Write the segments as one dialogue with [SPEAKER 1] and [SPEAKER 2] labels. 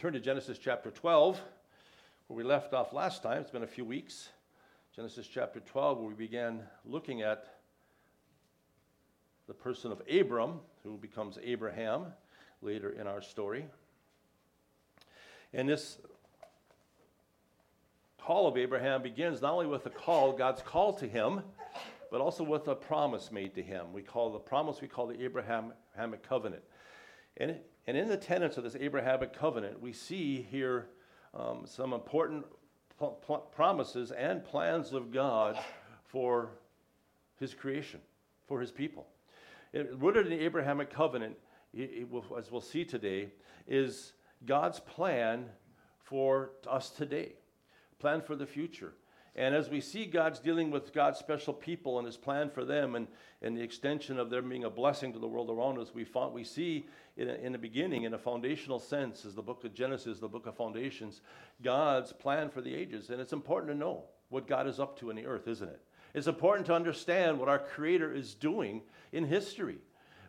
[SPEAKER 1] turn to Genesis chapter 12, where we left off last time, it's been a few weeks. Genesis chapter 12, where we began looking at the person of Abram, who becomes Abraham later in our story. And this call of Abraham begins not only with a call, God's call to him, but also with a promise made to him. We call the promise we call the Abrahamic covenant. And, and in the tenets of this Abrahamic covenant, we see here um, some important pl- pl- promises and plans of God for his creation, for his people. It, rooted in the Abrahamic covenant, it, it will, as we'll see today, is God's plan for us today, plan for the future. And as we see God's dealing with God's special people and his plan for them and, and the extension of them being a blessing to the world around us, we, found, we see in, a, in the beginning, in a foundational sense, as the book of Genesis, the book of foundations, God's plan for the ages. And it's important to know what God is up to in the earth, isn't it? It's important to understand what our Creator is doing in history,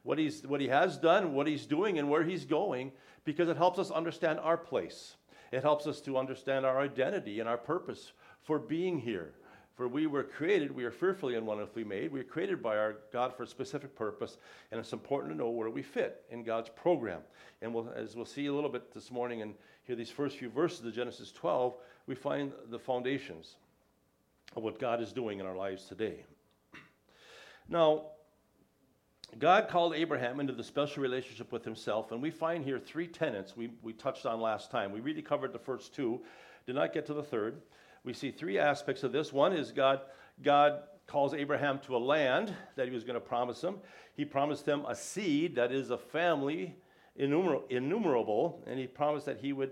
[SPEAKER 1] what, he's, what He has done, what He's doing, and where He's going, because it helps us understand our place. It helps us to understand our identity and our purpose for being here. For we were created, we are fearfully and wonderfully made. We are created by our God for a specific purpose, and it's important to know where we fit in God's program. And we'll, as we'll see a little bit this morning and hear these first few verses of Genesis 12, we find the foundations of what God is doing in our lives today. Now, God called Abraham into the special relationship with himself, and we find here three tenets we, we touched on last time. We really covered the first two, did not get to the third we see three aspects of this. One is God, God calls Abraham to a land that he was going to promise him. He promised him a seed, that is, a family innumerable, and he promised that he would,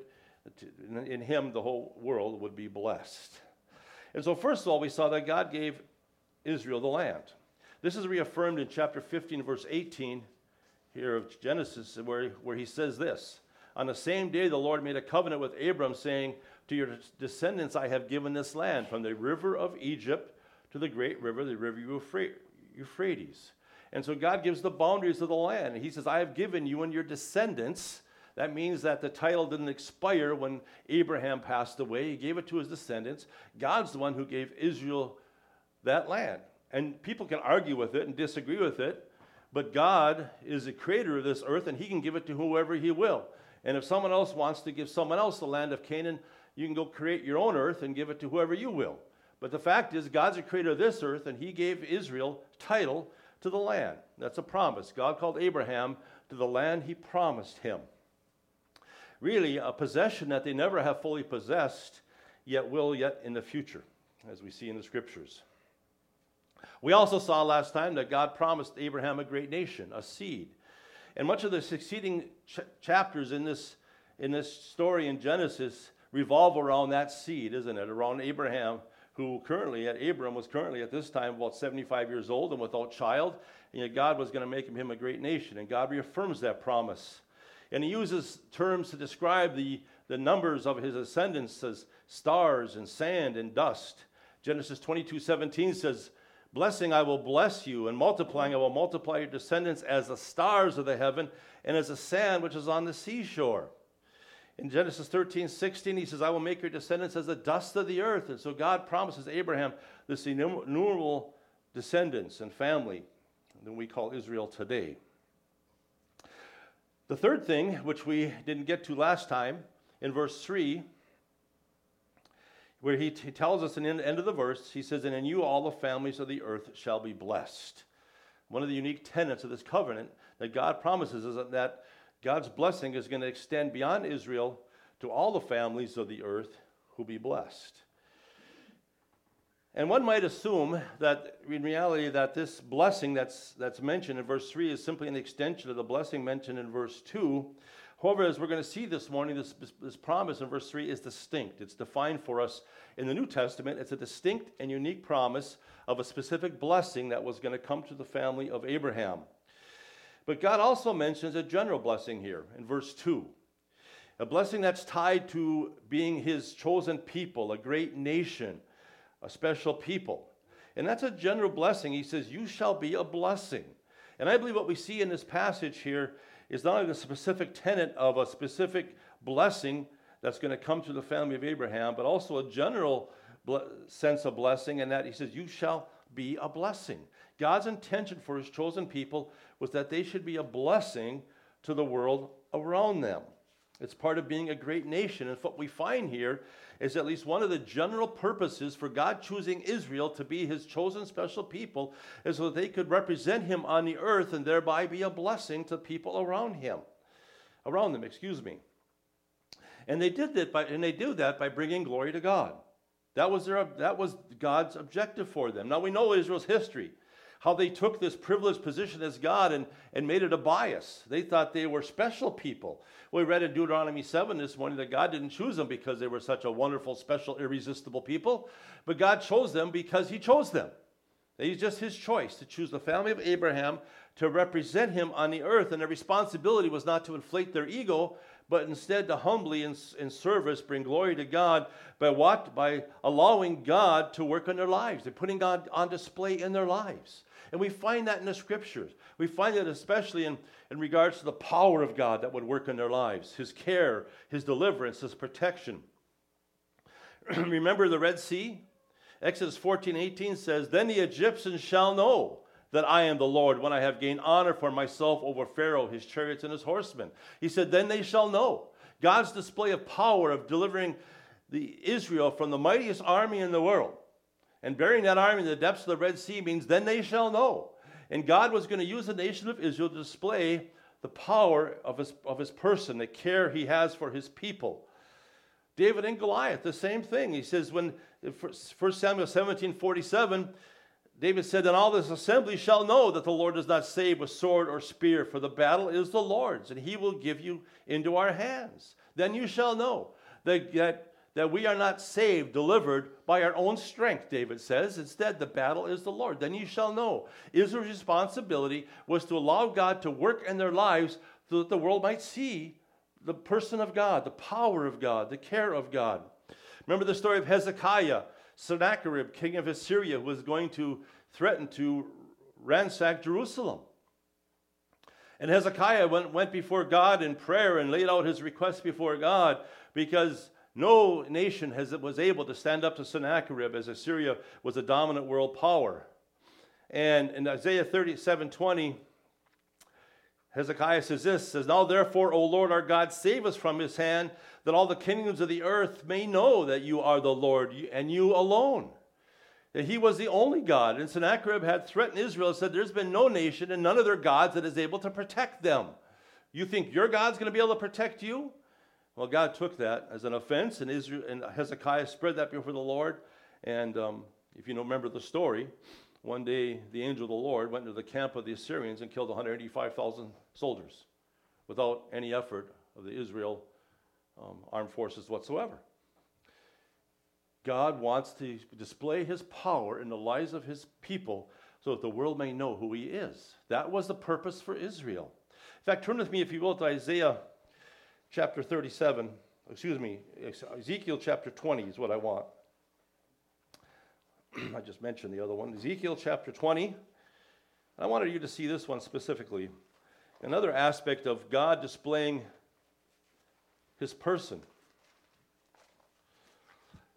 [SPEAKER 1] in him, the whole world would be blessed. And so, first of all, we saw that God gave Israel the land. This is reaffirmed in chapter 15, verse 18 here of Genesis, where, where he says this On the same day, the Lord made a covenant with Abram, saying, to your descendants I have given this land, from the river of Egypt to the great river, the river Euphrates. And so God gives the boundaries of the land. He says, I have given you and your descendants. That means that the title didn't expire when Abraham passed away. He gave it to his descendants. God's the one who gave Israel that land. And people can argue with it and disagree with it, but God is the creator of this earth and he can give it to whoever he will. And if someone else wants to give someone else the land of Canaan, you can go create your own earth and give it to whoever you will. But the fact is, God's the creator of this earth, and he gave Israel title to the land. That's a promise. God called Abraham to the land he promised him. Really, a possession that they never have fully possessed, yet will yet in the future, as we see in the scriptures. We also saw last time that God promised Abraham a great nation, a seed. And much of the succeeding ch- chapters in this, in this story in Genesis revolve around that seed, isn't it? Around Abraham, who currently, at Abram was currently at this time about 75 years old and without child, and yet God was going to make him a great nation. And God reaffirms that promise. And he uses terms to describe the, the numbers of his ascendants as stars and sand and dust. Genesis 22 17 says, Blessing I will bless you, and multiplying I will multiply your descendants as the stars of the heaven and as the sand which is on the seashore. In Genesis 13, 16, he says, I will make your descendants as the dust of the earth. And so God promises Abraham this innumerable descendants and family that we call Israel today. The third thing, which we didn't get to last time, in verse 3, where he, t- tells us in the end of the verse, he says, And in you all the families of the earth shall be blessed. One of the unique tenets of this covenant that God promises is that God's blessing is going to extend beyond Israel to all the families of the earth who be blessed. And one might assume that in reality that this blessing that's, that's mentioned in verse 3 is simply an extension of the blessing mentioned in verse 2. However, as we're going to see this morning, this, this promise in verse 3 is distinct. It's defined for us in the New Testament. It's a distinct and unique promise of a specific blessing that was going to come to the family of Abraham. But God also mentions a general blessing here in verse 2 a blessing that's tied to being his chosen people, a great nation, a special people. And that's a general blessing. He says, You shall be a blessing. And I believe what we see in this passage here is not only the specific tenet of a specific blessing that's going to come to the family of Abraham, but also a general sense of blessing, and that he says, You shall be a blessing. God's intention for his chosen people was that they should be a blessing to the world around them. It's part of being a great nation. And what we find here is at least one of the general purposes for God choosing Israel to be his chosen special people is so that they could represent him on the earth and thereby be a blessing to people around him. Around them, excuse me. And they did that by, and they do that by bringing glory to God. That was, their, that was God's objective for them. Now we know Israel's history, how they took this privileged position as God and, and made it a bias. They thought they were special people. We read in Deuteronomy 7 this morning that God didn't choose them because they were such a wonderful, special, irresistible people, but God chose them because He chose them. It's just His choice to choose the family of Abraham to represent Him on the earth, and their responsibility was not to inflate their ego, but instead to humbly in, in service bring glory to God by what? By allowing God to work in their lives. They're putting God on display in their lives. And we find that in the scriptures. We find that especially in, in regards to the power of God that would work in their lives, His care, His deliverance, His protection. Remember the Red Sea? Exodus 14 18 says, Then the Egyptians shall know that I am the Lord when I have gained honor for myself over Pharaoh, his chariots, and his horsemen. He said, Then they shall know. God's display of power of delivering the Israel from the mightiest army in the world and burying that army in the depths of the Red Sea means then they shall know. And God was going to use the nation of Israel to display the power of his, of his person, the care he has for his people. David and Goliath, the same thing. He says, when 1 Samuel 17 47, David said, And all this assembly shall know that the Lord does not save with sword or spear, for the battle is the Lord's, and he will give you into our hands. Then you shall know that, that, that we are not saved, delivered by our own strength, David says. Instead, the battle is the Lord. Then you shall know. Israel's responsibility was to allow God to work in their lives so that the world might see the person of God, the power of God, the care of God. Remember the story of Hezekiah Sennacherib, king of Assyria, was going to threaten to ransack Jerusalem. And Hezekiah went, went before God in prayer and laid out his request before God because no nation has, was able to stand up to Sennacherib as Assyria was a dominant world power. And in Isaiah 37 20, Hezekiah says this says, Now therefore, O Lord our God, save us from his hand, that all the kingdoms of the earth may know that you are the Lord and you alone. That he was the only God. And Sennacherib had threatened Israel and said, There's been no nation and none of their gods that is able to protect them. You think your God's going to be able to protect you? Well, God took that as an offense, and, Israel, and Hezekiah spread that before the Lord. And um, if you remember the story, one day, the angel of the Lord went into the camp of the Assyrians and killed 185,000 soldiers without any effort of the Israel um, armed forces whatsoever. God wants to display his power in the lives of his people so that the world may know who he is. That was the purpose for Israel. In fact, turn with me, if you will, to Isaiah chapter 37. Excuse me, Ezekiel chapter 20 is what I want. I just mentioned the other one. Ezekiel chapter 20. I wanted you to see this one specifically. Another aspect of God displaying his person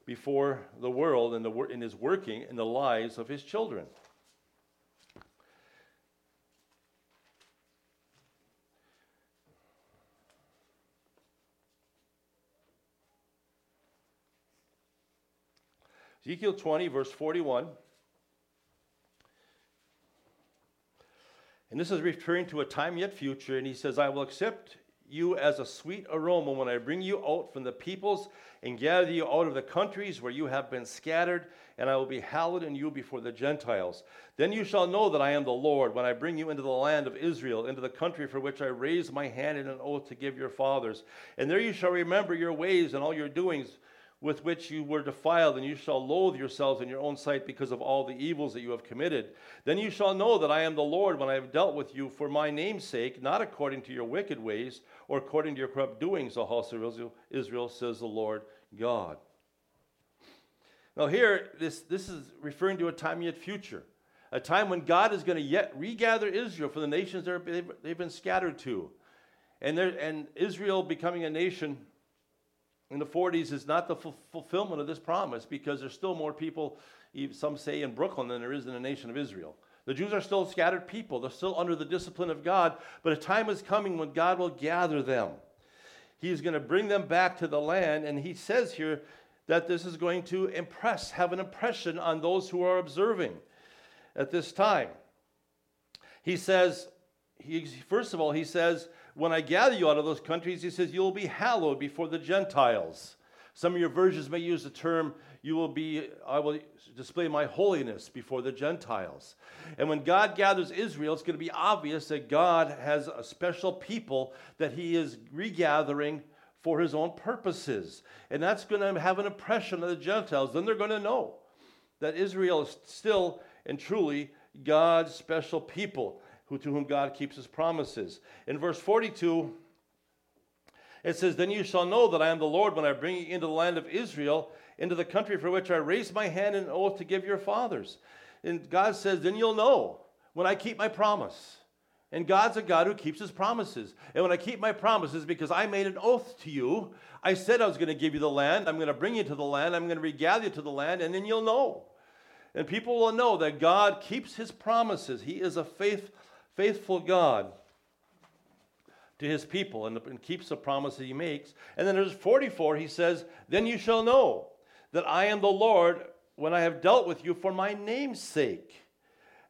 [SPEAKER 1] before the world and, the, in his working in the lives of his children. Ezekiel 20, verse 41. And this is referring to a time yet future, and he says, I will accept you as a sweet aroma when I bring you out from the peoples and gather you out of the countries where you have been scattered, and I will be hallowed in you before the Gentiles. Then you shall know that I am the Lord when I bring you into the land of Israel, into the country for which I raised my hand in an oath to give your fathers. And there you shall remember your ways and all your doings with which you were defiled, and you shall loathe yourselves in your own sight because of all the evils that you have committed. Then you shall know that I am the Lord when I have dealt with you for my name's sake, not according to your wicked ways or according to your corrupt doings, O house of Israel, says the Lord God. Now, here, this, this is referring to a time yet future, a time when God is going to yet regather Israel from the nations they've, they've been scattered to. And, there, and Israel becoming a nation in the 40s is not the fulfillment of this promise because there's still more people, some say in Brooklyn, than there is in the nation of Israel. The Jews are still scattered people. They're still under the discipline of God, but a time is coming when God will gather them. He's going to bring them back to the land, and he says here that this is going to impress, have an impression on those who are observing at this time. He says, he, first of all, he says, when I gather you out of those countries, he says, you'll be hallowed before the Gentiles. Some of your versions may use the term, you will be, I will display my holiness before the Gentiles. And when God gathers Israel, it's going to be obvious that God has a special people that he is regathering for his own purposes. And that's going to have an impression on the Gentiles. Then they're going to know that Israel is still and truly God's special people who, to whom God keeps his promises. In verse 42, it says, Then you shall know that I am the Lord when I bring you into the land of Israel, into the country for which I raised my hand in oath to give your fathers. And God says, Then you'll know when I keep my promise. And God's a God who keeps his promises. And when I keep my promises, because I made an oath to you, I said I was going to give you the land, I'm going to bring you to the land, I'm going to regather you to the land, and then you'll know. And people will know that God keeps his promises. He is a faith, faithful God to his people and, and keeps the promise that he makes. And then there's 44, he says, Then you shall know that I am the Lord when I have dealt with you for my name's sake.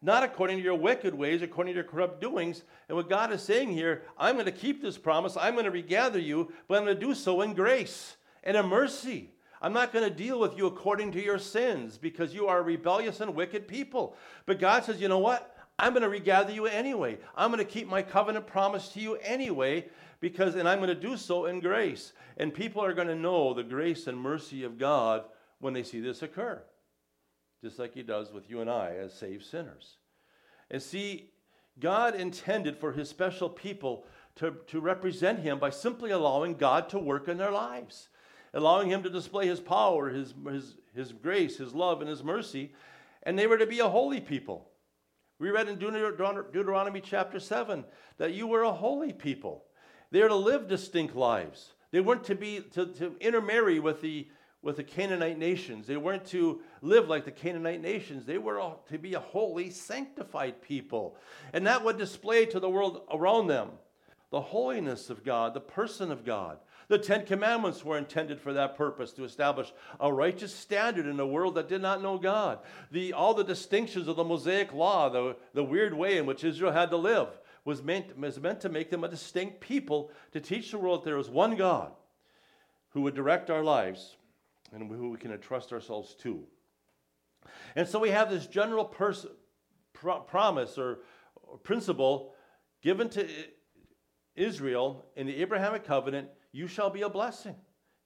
[SPEAKER 1] Not according to your wicked ways, according to your corrupt doings. And what God is saying here, I'm going to keep this promise, I'm going to regather you, but I'm going to do so in grace and in mercy. I'm not going to deal with you according to your sins because you are rebellious and wicked people. But God says, you know what? I'm going to regather you anyway. I'm going to keep my covenant promise to you anyway because and I'm going to do so in grace. And people are going to know the grace and mercy of God when they see this occur. Just like he does with you and I as saved sinners. And see, God intended for his special people to, to represent him by simply allowing God to work in their lives, allowing him to display his power, his, his, his grace, his love, and his mercy. And they were to be a holy people. We read in Deuteronomy chapter 7 that you were a holy people. They are to live distinct lives. They weren't to be to, to intermarry with the with the Canaanite nations. They weren't to live like the Canaanite nations. They were to be a holy, sanctified people. And that would display to the world around them the holiness of God, the person of God, the Ten Commandments were intended for that purpose to establish a righteous standard in a world that did not know God. The, all the distinctions of the Mosaic law, the, the weird way in which Israel had to live, was meant, was meant to make them a distinct people to teach the world that there is one God who would direct our lives and who we can entrust ourselves to. And so we have this general pers- pro- promise or, or principle given to Israel in the Abrahamic covenant you shall be a blessing.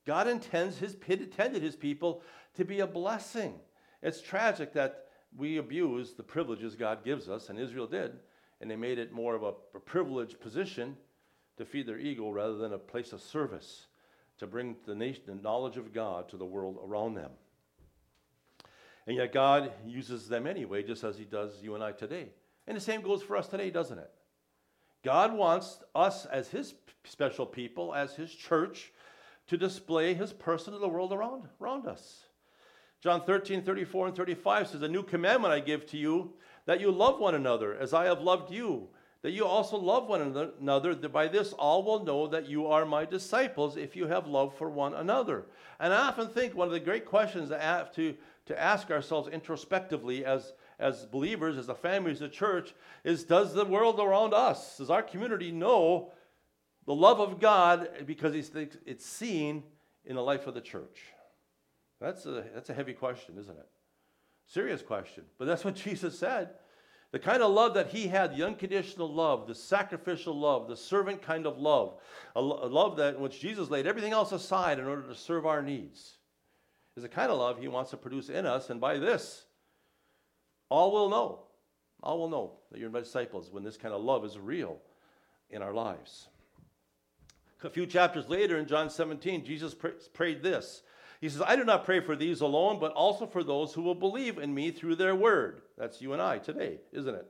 [SPEAKER 1] God intends his, intended his people to be a blessing. It's tragic that we abuse the privileges God gives us, and Israel did, and they made it more of a, a privileged position to feed their ego rather than a place of service to bring the nation the knowledge of God to the world around them. And yet God uses them anyway, just as He does you and I today. And the same goes for us today, doesn't it? God wants us as His special people, as His church, to display His person to the world around, around us. John 13, 34, and 35 says, A new commandment I give to you, that you love one another as I have loved you, that you also love one another. That by this all will know that you are my disciples if you have love for one another. And I often think one of the great questions to, to, to ask ourselves introspectively as as believers, as a family, as a church, is does the world around us, does our community know the love of God because it's, seen in the life of the church? That's a, that's a heavy question, isn't it? Serious question. But that's what Jesus said. The kind of love that he had, the unconditional love, the sacrificial love, the servant kind of love, a, a love that in which Jesus laid everything else aside in order to serve our needs, is the kind of love he wants to produce in us. And by this, all will know, all will know that you're my disciples when this kind of love is real in our lives. A few chapters later in John 17, Jesus prayed this. He says, I do not pray for these alone, but also for those who will believe in me through their word. That's you and I today, isn't it?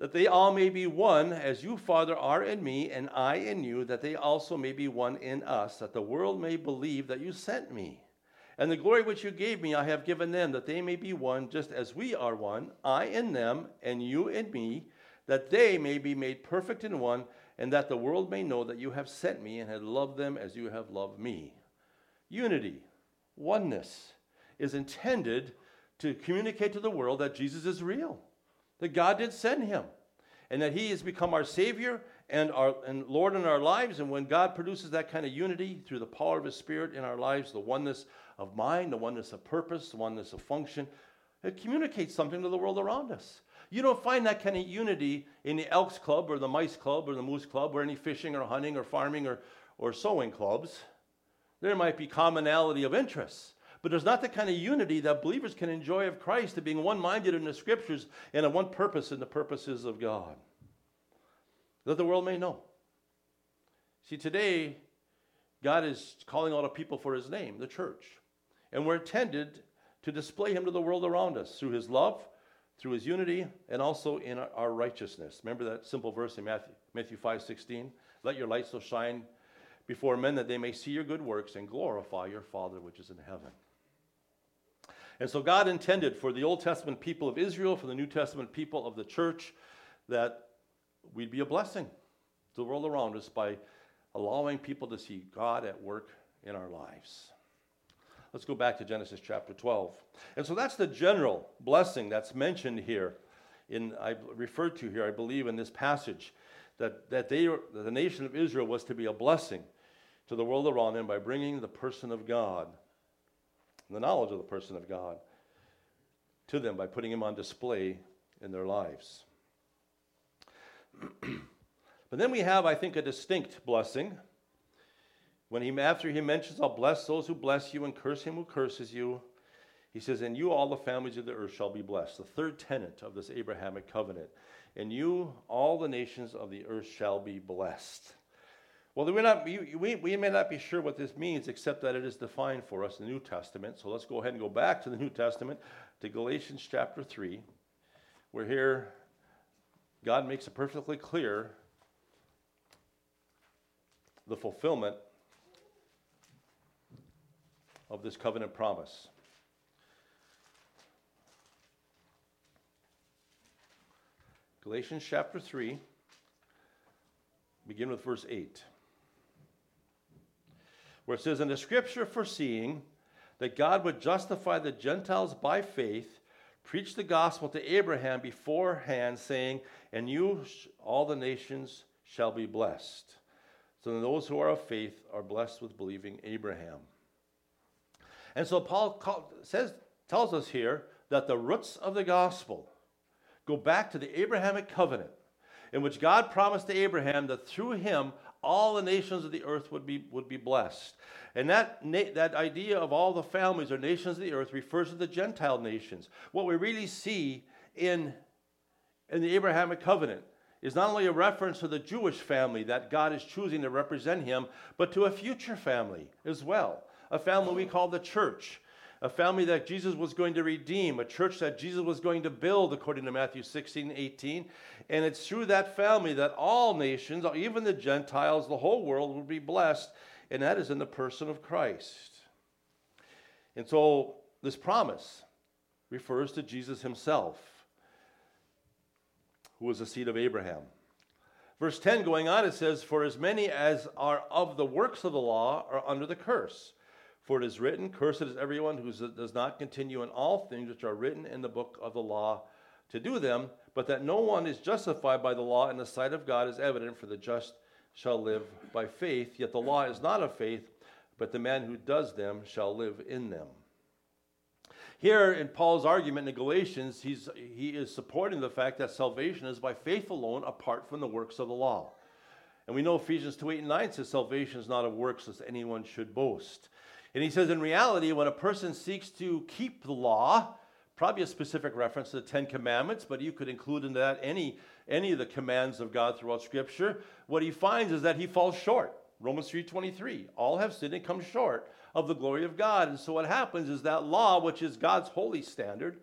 [SPEAKER 1] that they all may be one, as you, Father, are in me, and I in you, that they also may be one in us, that the world may believe that you sent me. And the glory which you gave me, I have given them, that they may be one, just as we are one, I in them, and you in me, that they may be made perfect in one, and that the world may know that you have sent me and have loved them as you have loved me. Unity, oneness, is intended to communicate to the world that Jesus is real that God did send him and that he has become our Savior and, our, and Lord in our lives. And when God produces that kind of unity through the power of his Spirit in our lives, the oneness of mind, the oneness of purpose, the oneness of function, it communicates something to the world around us. You don't find that kind of unity in the Elks Club or the Mice Club or the Moose Club or any fishing or hunting or farming or, or sewing clubs. There might be commonality of interests, but there's not the kind of unity that believers can enjoy of Christ, of being one minded in the scriptures and of one purpose in the purposes of God. That the world may know. See, today, God is calling out a people for his name, the church. And we're intended to display him to the world around us through his love, through his unity, and also in our righteousness. Remember that simple verse in Matthew, Matthew 5 16? Let your light so shine before men that they may see your good works and glorify your Father which is in heaven. And so God intended for the Old Testament people of Israel, for the New Testament people of the church, that we'd be a blessing to the world around us by allowing people to see God at work in our lives. Let's go back to Genesis chapter 12. And so that's the general blessing that's mentioned here in I referred to here, I believe, in this passage, that, that they that the nation of Israel was to be a blessing to the world around them by bringing the person of God the knowledge of the person of God to them by putting him on display in their lives. But then we have, I think, a distinct blessing. When he, after he mentions, I'll bless those who bless you and curse him who curses you, he says, And you, all the families of the earth, shall be blessed. The third tenet of this Abrahamic covenant. And you, all the nations of the earth, shall be blessed. Well, we're not, we, we may not be sure what this means, except that it is defined for us in the New Testament. So let's go ahead and go back to the New Testament, to Galatians chapter 3, where here God makes it perfectly clear the fulfillment of this covenant promise. Galatians chapter 3, begin with verse 8 where it says, In the scripture foreseeing that God would justify the Gentiles by faith, preach the gospel to Abraham beforehand, saying, And you, all the nations, shall be blessed. So those who are of faith are blessed with believing Abraham. And so Paul says, tells us here that the roots of the gospel go back to the Abrahamic covenant, in which God promised to Abraham that through him all the nations of the earth would be, would be blessed. And that, that idea of all the families or nations of the earth refers to the Gentile nations. What we really see in, in the Abrahamic covenant is not only a reference to the Jewish family that God is choosing to represent him, but to a future family as well, a family we call the church a family that Jesus was going to redeem, a church that Jesus was going to build, according to Matthew 16, 18. And it's through that family that all nations, even the Gentiles, the whole world will be blessed, and that is in the person of Christ. And so this promise refers to Jesus himself, who was the seed of Abraham. Verse 10 going on, it says, For as many as are of the works of the law are under the curse. For it is written, Cursed is everyone who does not continue in all things which are written in the book of the law to do them, but that no one is justified by the law in the sight of God is evident, for the just shall live by faith. Yet the law is not of faith, but the man who does them shall live in them. Here in Paul's argument in Galatians, he's, he is supporting the fact that salvation is by faith alone, apart from the works of the law. And we know Ephesians 2 8 and 9 says salvation is not of works, lest anyone should boast. And he says, in reality, when a person seeks to keep the law, probably a specific reference to the Ten Commandments, but you could include in that any, any of the commands of God throughout Scripture, what he finds is that he falls short. Romans 3.23, all have sinned and come short of the glory of God. And so what happens is that law, which is God's holy standard,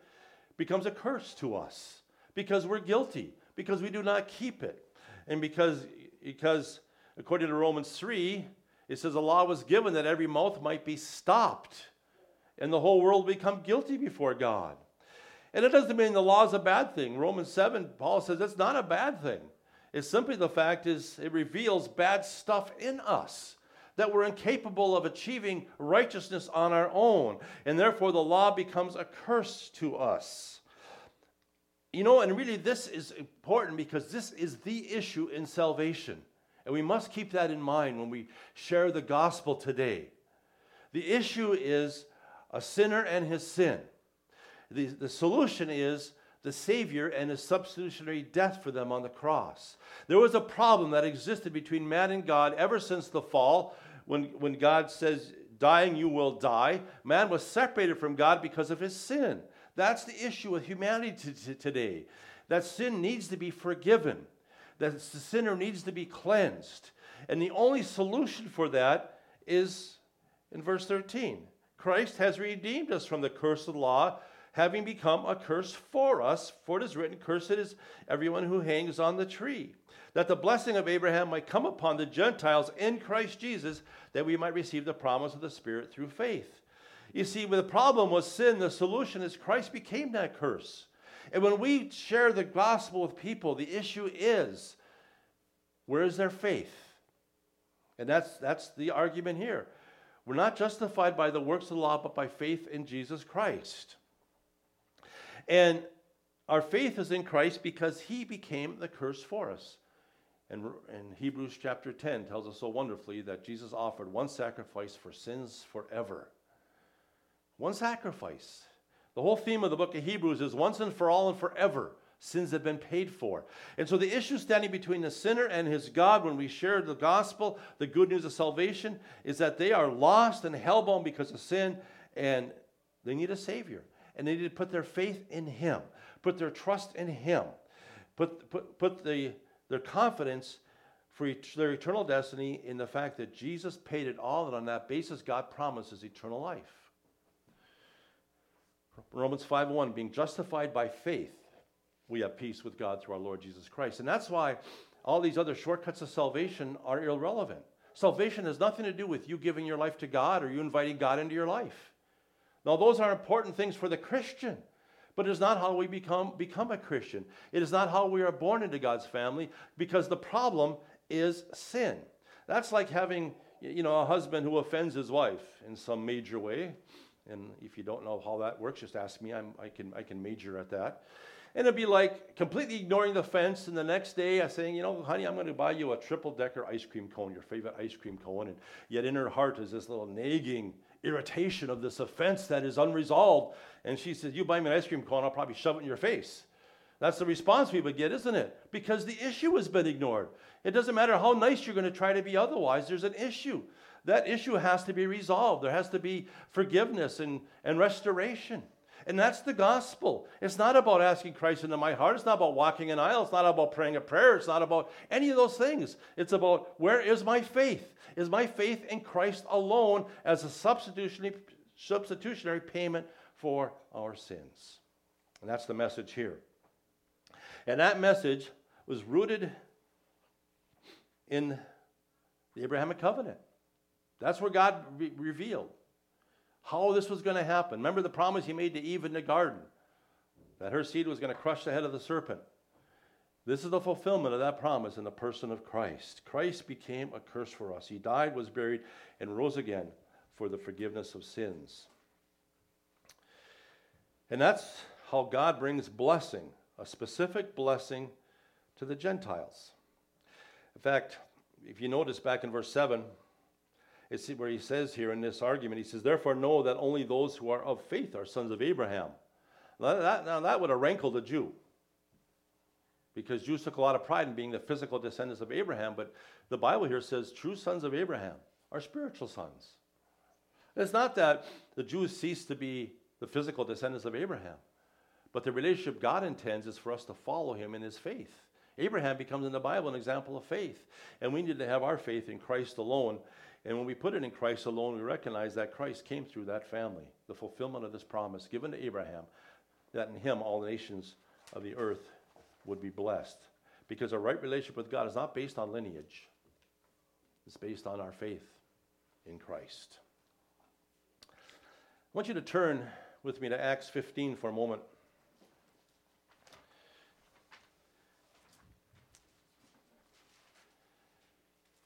[SPEAKER 1] becomes a curse to us because we're guilty. because we do not keep it. And because, because according to Romans 3, it says a law was given that every mouth might be stopped and the whole world become guilty before God. And it doesn't mean the law is a bad thing. Romans 7, Paul says it's not a bad thing. It's simply the fact is it reveals bad stuff in us that we're incapable of achieving righteousness on our own. And therefore the law becomes a curse to us. You know, and really this is important because this is the issue in salvation. And we must keep that in mind when we share the gospel today. The issue is a sinner and his sin. The, the solution is the Savior and his substitutionary death for them on the cross. There was a problem that existed between man and God ever since the fall, when, when God says, Dying, you will die. Man was separated from God because of his sin. That's the issue with humanity t- today. That sin needs to be forgiven, that the sinner needs to be cleansed. And the only solution for that is in verse 13 Christ has redeemed us from the curse of the law, having become a curse for us. For it is written, Cursed is everyone who hangs on the tree. That the blessing of Abraham might come upon the Gentiles in Christ Jesus, that we might receive the promise of the Spirit through faith. You see, when the problem was sin, the solution is Christ became that curse. And when we share the gospel with people, the issue is where is their faith? And that's, that's the argument here. We're not justified by the works of the law, but by faith in Jesus Christ. And our faith is in Christ because he became the curse for us. And, and Hebrews chapter 10 tells us so wonderfully that Jesus offered one sacrifice for sins forever. One sacrifice. The whole theme of the book of Hebrews is once and for all and forever sins have been paid for. And so the issue standing between the sinner and his God when we share the gospel, the good news of salvation, is that they are lost and hellbound because of sin and they need a Savior. And they need to put their faith in Him, put their trust in Him, put, put, put the, their confidence for their eternal destiny in the fact that Jesus paid it all, and on that basis, God promises eternal life. Romans 5:1 being justified by faith we have peace with God through our Lord Jesus Christ. And that's why all these other shortcuts of salvation are irrelevant. Salvation has nothing to do with you giving your life to God or you inviting God into your life. Now, those are important things for the Christian, but it is not how we become, become a Christian. It is not how we are born into God's family because the problem is sin. That's like having you know, a husband who offends his wife in some major way. And if you don't know how that works, just ask me. I'm, I, can, I can major at that. And it'd be like completely ignoring the fence. And the next day, I saying, you know, honey, I'm going to buy you a triple decker ice cream cone, your favorite ice cream cone. And yet in her heart is this little nagging irritation of this offense that is unresolved. And she says, You buy me an ice cream cone, I'll probably shove it in your face. That's the response we would get, isn't it? Because the issue has been ignored. It doesn't matter how nice you're going to try to be otherwise, there's an issue. That issue has to be resolved. There has to be forgiveness and, and restoration. And that's the gospel. It's not about asking Christ into my heart. It's not about walking an aisle. It's not about praying a prayer. It's not about any of those things. It's about where is my faith? Is my faith in Christ alone as a substitutionary, substitutionary payment for our sins? And that's the message here. And that message was rooted in the Abrahamic covenant. That's where God re- revealed how this was going to happen. Remember the promise he made to Eve in the garden that her seed was going to crush the head of the serpent. This is the fulfillment of that promise in the person of Christ. Christ became a curse for us. He died, was buried, and rose again for the forgiveness of sins. And that's how God brings blessing, a specific blessing to the Gentiles. In fact, if you notice back in verse 7, it's where he says here in this argument, he says, Therefore, know that only those who are of faith are sons of Abraham. Now, that, now, that would have rankled a Jew. Because Jews took a lot of pride in being the physical descendants of Abraham, but the Bible here says true sons of Abraham are spiritual sons. It's not that the Jews cease to be the physical descendants of Abraham, but the relationship God intends is for us to follow him in his faith. Abraham becomes in the Bible an example of faith, and we need to have our faith in Christ alone and when we put it in Christ alone, we recognize that Christ came through that family, the fulfillment of this promise given to Abraham, that in him all the nations of the earth would be blessed. Because a right relationship with God is not based on lineage, it's based on our faith in Christ. I want you to turn with me to Acts 15 for a moment.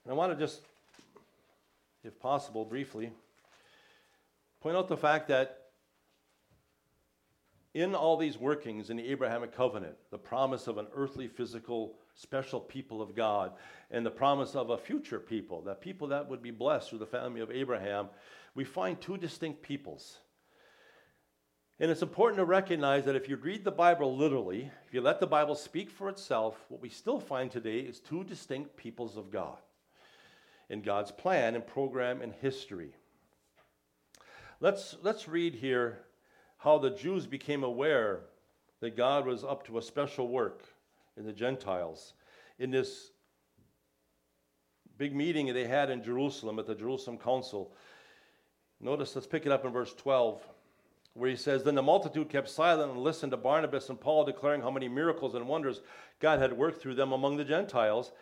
[SPEAKER 1] And I want to just, if possible, briefly point out the fact that in all these workings in the Abrahamic covenant, the promise of an earthly, physical, special people of God, and the promise of a future people, that people that would be blessed through the family of Abraham, we find two distinct peoples. And it's important to recognize that if you read the Bible literally, if you let the Bible speak for itself, what we still find today is two distinct peoples of God in God's plan and program and history. Let's, let's read here how the Jews became aware that God was up to a special work in the Gentiles. In this big meeting they had in Jerusalem at the Jerusalem Council, notice, let's pick it up in verse 12, where he says, Then the multitude kept silent and listened to Barnabas and Paul declaring how many miracles and wonders God had worked through them among the Gentiles.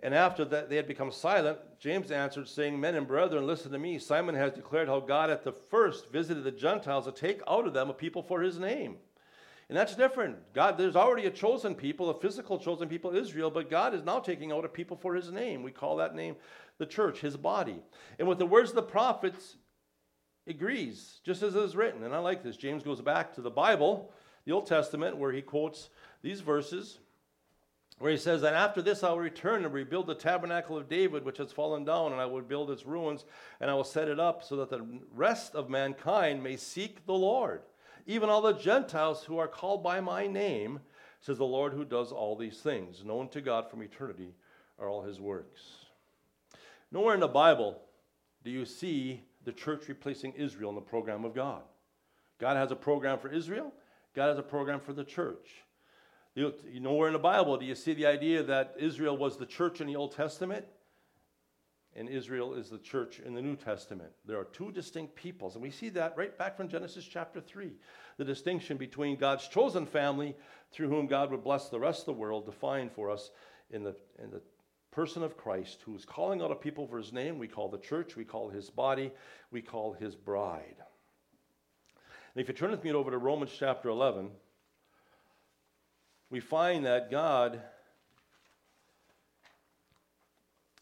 [SPEAKER 1] And after that they had become silent, James answered, saying, Men and brethren, listen to me. Simon has declared how God at the first visited the Gentiles to take out of them a people for his name. And that's different. God, there's already a chosen people, a physical chosen people, Israel, but God is now taking out a people for his name. We call that name the church, his body. And with the words of the prophets, agrees, just as it is written. And I like this. James goes back to the Bible, the Old Testament, where he quotes these verses where he says, And after this I will return and rebuild the tabernacle of David, which has fallen down, and I will build its ruins, and I will set it up so that the rest of mankind may seek the Lord. Even all the Gentiles who are called by my name, says the Lord who does all these things. Known to God from eternity are all his works. Nowhere in the Bible do you see the church replacing Israel in the program of God. God has a program for Israel, God has a program for the church. You, you know where in the Bible do you see the idea that Israel was the church in the Old Testament? And Israel is the church in the New Testament. There are two distinct peoples, and we see that right back from Genesis chapter 3. The distinction between God's chosen family, through whom God would bless the rest of the world, defined for us in the, in the person of Christ, who is calling out a people for his name. We call the church, we call his body, we call his bride. And if you turn with me over to Romans chapter 11, we find that God,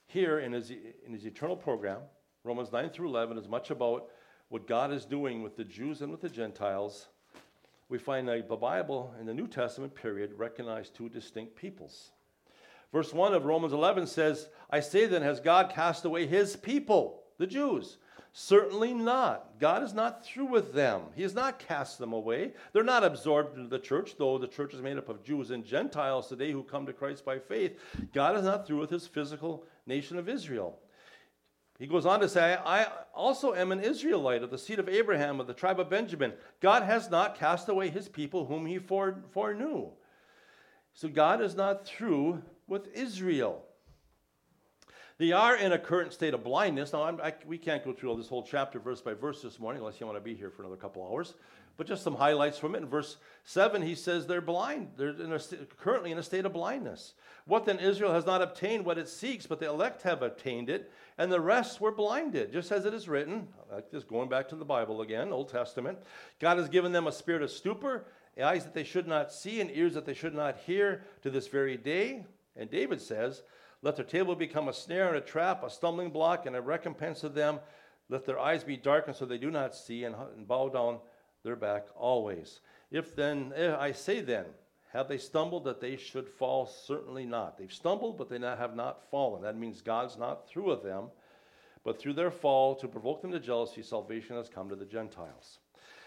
[SPEAKER 1] here in his, in his eternal program, Romans 9 through 11, is much about what God is doing with the Jews and with the Gentiles. We find that the Bible in the New Testament period recognized two distinct peoples. Verse 1 of Romans 11 says, I say then, has God cast away his people, the Jews? Certainly not. God is not through with them. He has not cast them away. They're not absorbed into the church, though the church is made up of Jews and Gentiles today who come to Christ by faith. God is not through with his physical nation of Israel. He goes on to say, I also am an Israelite of the seed of Abraham, of the tribe of Benjamin. God has not cast away his people whom he foreknew. So God is not through with Israel. They are in a current state of blindness. Now, I, we can't go through all this whole chapter verse by verse this morning unless you want to be here for another couple hours. But just some highlights from it. In verse 7, he says they're blind. They're in a, currently in a state of blindness. What then? Israel has not obtained what it seeks, but the elect have obtained it, and the rest were blinded, just as it is written. Like this, going back to the Bible again, Old Testament. God has given them a spirit of stupor, eyes that they should not see, and ears that they should not hear to this very day. And David says, let their table become a snare and a trap, a stumbling block, and a recompense to them. Let their eyes be darkened so they do not see, and, and bow down their back always. If then, if I say then, have they stumbled that they should fall? Certainly not. They've stumbled, but they not, have not fallen. That means God's not through with them, but through their fall, to provoke them to jealousy, salvation has come to the Gentiles.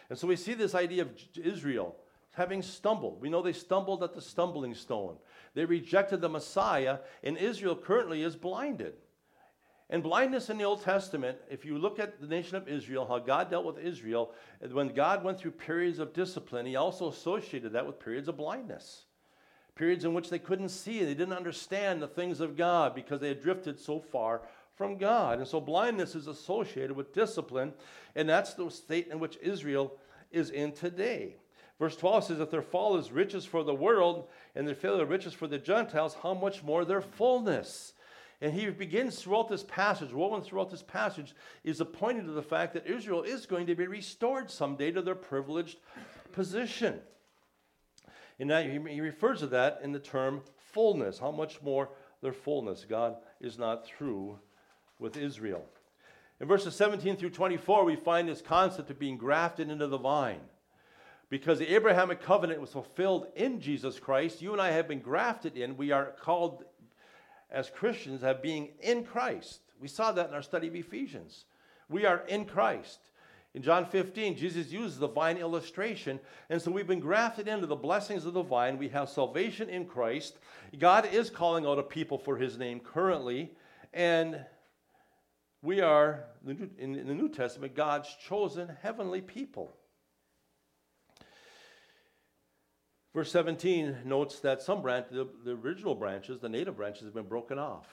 [SPEAKER 1] And so we see this idea of Israel having stumbled. We know they stumbled at the stumbling stone. They rejected the Messiah, and Israel currently is blinded. And blindness in the Old Testament, if you look at the nation of Israel, how God dealt with Israel, when God went through periods of discipline, he also associated that with periods of blindness. Periods in which they couldn't see, and they didn't understand the things of God because they had drifted so far from God. And so blindness is associated with discipline, and that's the state in which Israel is in today. Verse 12 says, If their fall is riches for the world and their failure riches for the Gentiles, how much more their fullness? And he begins throughout this passage, woven throughout this passage, is pointing to the fact that Israel is going to be restored someday to their privileged position. And now he refers to that in the term fullness. How much more their fullness? God is not through with Israel. In verses 17 through 24, we find this concept of being grafted into the vine. Because the Abrahamic covenant was fulfilled in Jesus Christ, you and I have been grafted in. We are called as Christians as being in Christ. We saw that in our study of Ephesians. We are in Christ. In John 15, Jesus uses the vine illustration. And so we've been grafted into the blessings of the vine. We have salvation in Christ. God is calling out a people for his name currently. And we are, in the New Testament, God's chosen heavenly people. Verse 17 notes that some branch, the, the original branches, the native branches, have been broken off.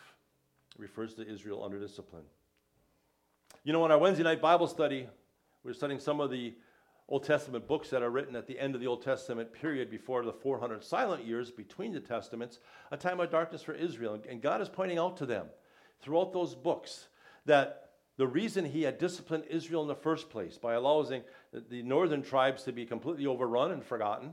[SPEAKER 1] It refers to Israel under discipline. You know, in our Wednesday night Bible study, we're studying some of the Old Testament books that are written at the end of the Old Testament period before the 400 silent years between the Testaments, a time of darkness for Israel. And God is pointing out to them throughout those books that the reason he had disciplined Israel in the first place by allowing the northern tribes to be completely overrun and forgotten,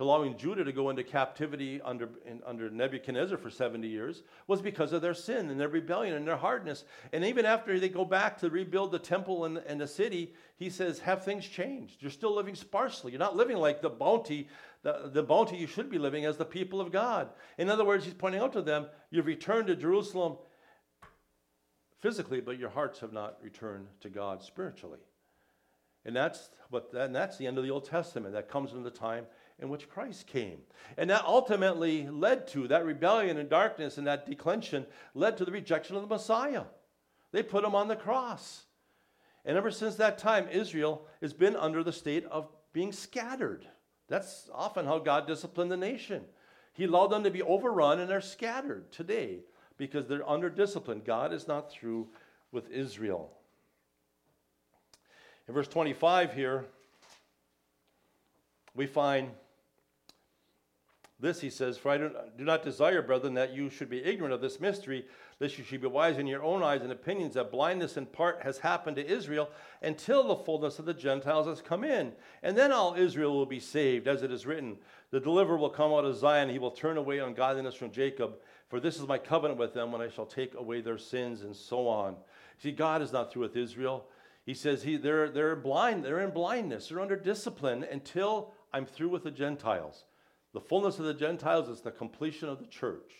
[SPEAKER 1] allowing Judah to go into captivity under, in, under Nebuchadnezzar for 70 years was because of their sin and their rebellion and their hardness. And even after they go back to rebuild the temple and, and the city, he says, Have things changed? You're still living sparsely. You're not living like the bounty, the, the bounty you should be living as the people of God. In other words, he's pointing out to them, You've returned to Jerusalem physically, but your hearts have not returned to God spiritually. And that's, but and that's the end of the Old Testament. That comes in the time in which Christ came. And that ultimately led to that rebellion and darkness and that declension led to the rejection of the Messiah. They put him on the cross. And ever since that time, Israel has been under the state of being scattered. That's often how God disciplined the nation. He allowed them to be overrun and they're scattered today because they're under discipline. God is not through with Israel. In verse 25 here, we find this he says, For I do not desire, brethren, that you should be ignorant of this mystery, lest you should be wise in your own eyes and opinions, that blindness in part has happened to Israel until the fullness of the Gentiles has come in. And then all Israel will be saved, as it is written, The deliverer will come out of Zion, he will turn away ungodliness from Jacob. For this is my covenant with them when I shall take away their sins, and so on. See, God is not through with Israel. He says he, they're, they're blind, they're in blindness, they're under discipline until I'm through with the Gentiles. The fullness of the Gentiles is the completion of the church.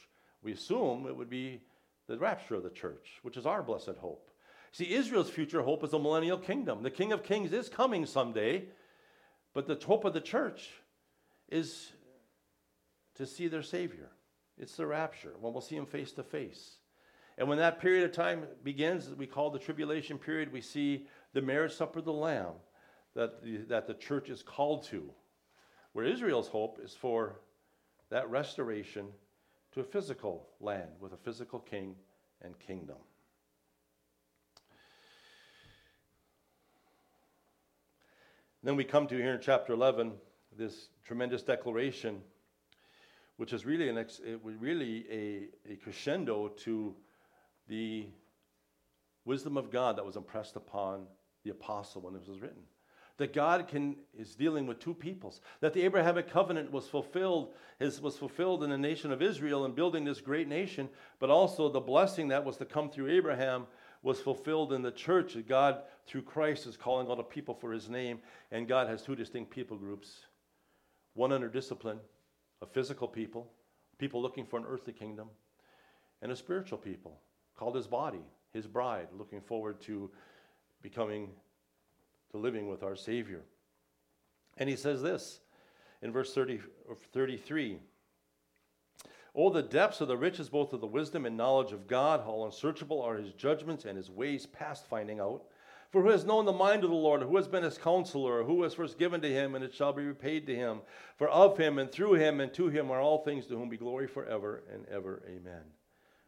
[SPEAKER 1] We assume it would be the rapture of the church, which is our blessed hope. See, Israel's future hope is a millennial kingdom. The King of Kings is coming someday, but the hope of the church is to see their Savior. It's the rapture, when we'll see him face to face. And when that period of time begins, we call the tribulation period, we see the marriage supper of the Lamb that the, that the church is called to. Where Israel's hope is for that restoration to a physical land with a physical king and kingdom. Then we come to here in chapter 11 this tremendous declaration, which is really, an ex, really a, a crescendo to the wisdom of God that was impressed upon the apostle when this was written that God can, is dealing with two peoples, that the Abrahamic covenant was fulfilled, is, was fulfilled in the nation of Israel and building this great nation, but also the blessing that was to come through Abraham was fulfilled in the church. That God, through Christ, is calling all the people for his name, and God has two distinct people groups one under discipline, a physical people, people looking for an earthly kingdom, and a spiritual people called his body, his bride, looking forward to becoming to living with our Savior. And he says this in verse 30, 33 Oh, the depths of the riches, both of the wisdom and knowledge of God, how unsearchable are his judgments and his ways past finding out. For who has known the mind of the Lord? Who has been his counselor? Who has first given to him, and it shall be repaid to him? For of him, and through him, and to him are all things, to whom be glory forever and ever. Amen.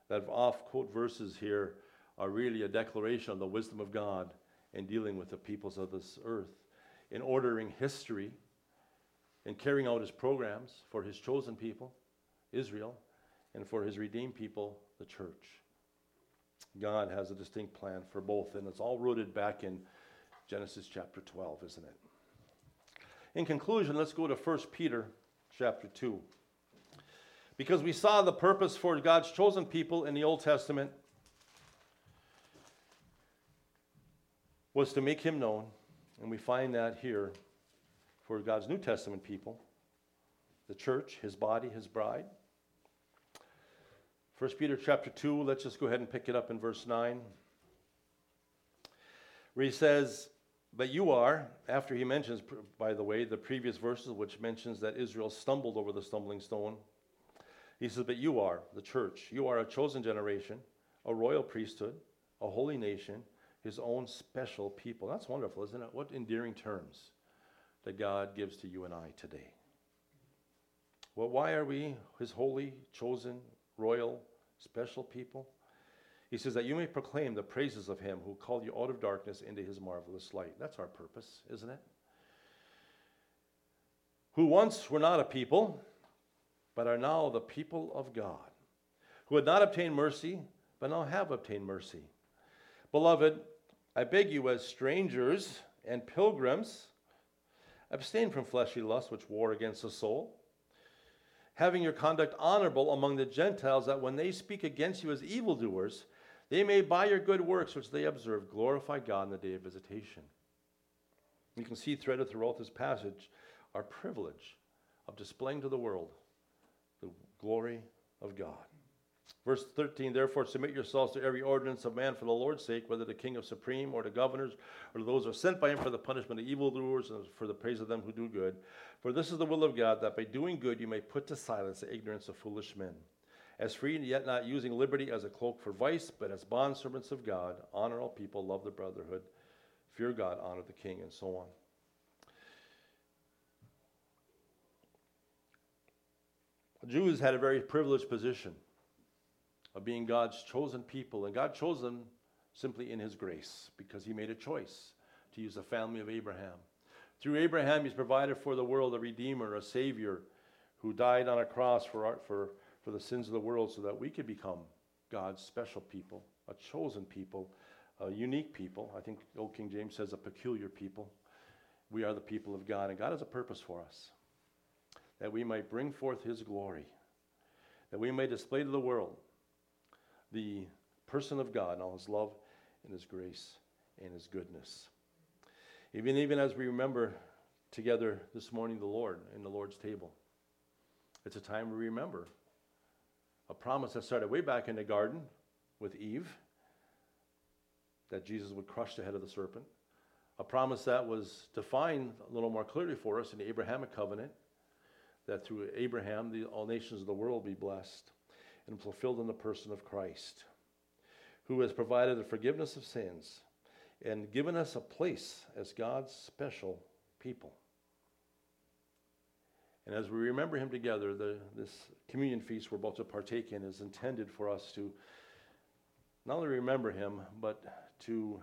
[SPEAKER 1] That off quote verses here are really a declaration of the wisdom of God in dealing with the peoples of this earth, in ordering history in carrying out his programs for his chosen people, Israel, and for his redeemed people, the church. God has a distinct plan for both, and it's all rooted back in Genesis chapter 12, isn't it? In conclusion, let's go to 1 Peter chapter 2. Because we saw the purpose for God's chosen people in the Old Testament was to make him known, and we find that here for God's New Testament people, the church, his body, his bride. 1 Peter chapter 2, let's just go ahead and pick it up in verse 9, where he says, But you are, after he mentions, by the way, the previous verses, which mentions that Israel stumbled over the stumbling stone. He says, But you are, the church, you are a chosen generation, a royal priesthood, a holy nation, his own special people. That's wonderful, isn't it? What endearing terms that God gives to you and I today. Well, why are we his holy, chosen, royal, special people? He says that you may proclaim the praises of him who called you out of darkness into his marvelous light. That's our purpose, isn't it? Who once were not a people, but are now the people of God, who had not obtained mercy, but now have obtained mercy. Beloved, I beg you, as strangers and pilgrims, abstain from fleshly lusts which war against the soul having your conduct honorable among the Gentiles, that when they speak against you as evildoers, they may, by your good works which they observe, glorify God in the day of visitation. You can see threaded throughout this passage our privilege of displaying to the world the glory of God. Verse 13, therefore, submit yourselves to every ordinance of man for the Lord's sake, whether the king of supreme or the governors or those who are sent by him for the punishment of evildoers and for the praise of them who do good. For this is the will of God, that by doing good you may put to silence the ignorance of foolish men. As free, and yet not using liberty as a cloak for vice, but as bondservants of God, honor all people, love the brotherhood, fear God, honor the king, and so on. Jews had a very privileged position of being God's chosen people. And God chose them simply in His grace because He made a choice to use the family of Abraham. Through Abraham, He's provided for the world a Redeemer, a Savior who died on a cross for, our, for, for the sins of the world so that we could become God's special people, a chosen people, a unique people. I think Old King James says a peculiar people. We are the people of God, and God has a purpose for us that we might bring forth His glory, that we may display to the world the person of God and all his love and his grace and his goodness. Even, even as we remember together this morning the Lord in the Lord's table, it's a time we remember a promise that started way back in the garden with Eve that Jesus would crush the head of the serpent. A promise that was defined a little more clearly for us in the Abrahamic covenant that through Abraham, the, all nations of the world be blessed and fulfilled in the person of Christ, who has provided the forgiveness of sins and given us a place as God's special people. And as we remember him together, the, this communion feast we're about to partake in is intended for us to not only remember him, but to,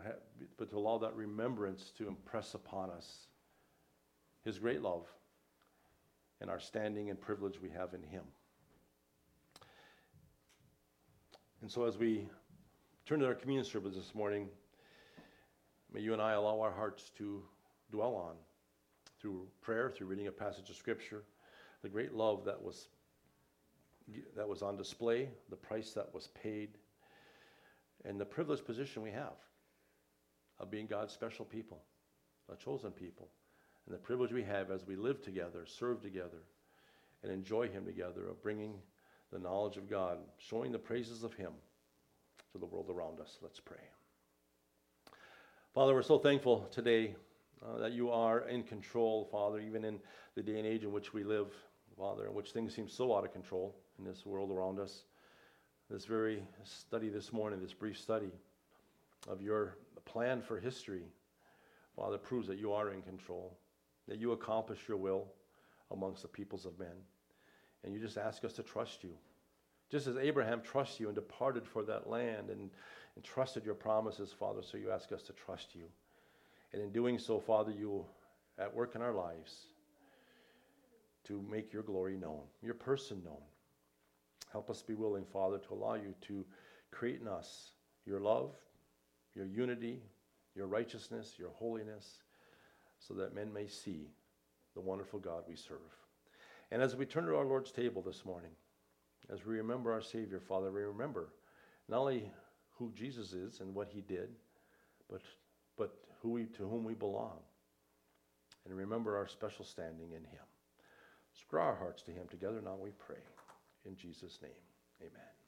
[SPEAKER 1] but to allow that remembrance to impress upon us his great love and our standing and privilege we have in him. And so, as we turn to our communion service this morning, may you and I allow our hearts to dwell on, through prayer, through reading a passage of Scripture, the great love that was, that was on display, the price that was paid, and the privileged position we have of being God's special people, a chosen people, and the privilege we have as we live together, serve together, and enjoy Him together, of bringing the knowledge of God, showing the praises of Him to the world around us. Let's pray. Father, we're so thankful today uh, that you are in control, Father, even in the day and age in which we live, Father, in which things seem so out of control in this world around us. This very study this morning, this brief study of your plan for history, Father, proves that you are in control, that you accomplish your will amongst the peoples of men. And you just ask us to trust you. Just as Abraham trusts you and departed for that land and, and trusted your promises, Father, so you ask us to trust you. And in doing so, Father, you at work in our lives. to make your glory known, your person known. Help us be willing, Father, to allow you to create in us your love, your unity, your righteousness, your holiness, so that men may see the wonderful God we serve. And as we turn to our Lord's table this morning, as we remember our Savior, Father, we remember not only who Jesus is and what he did, but, but who we, to whom we belong. And remember our special standing in him. Screw our hearts to him together now we pray. In Jesus' name, amen.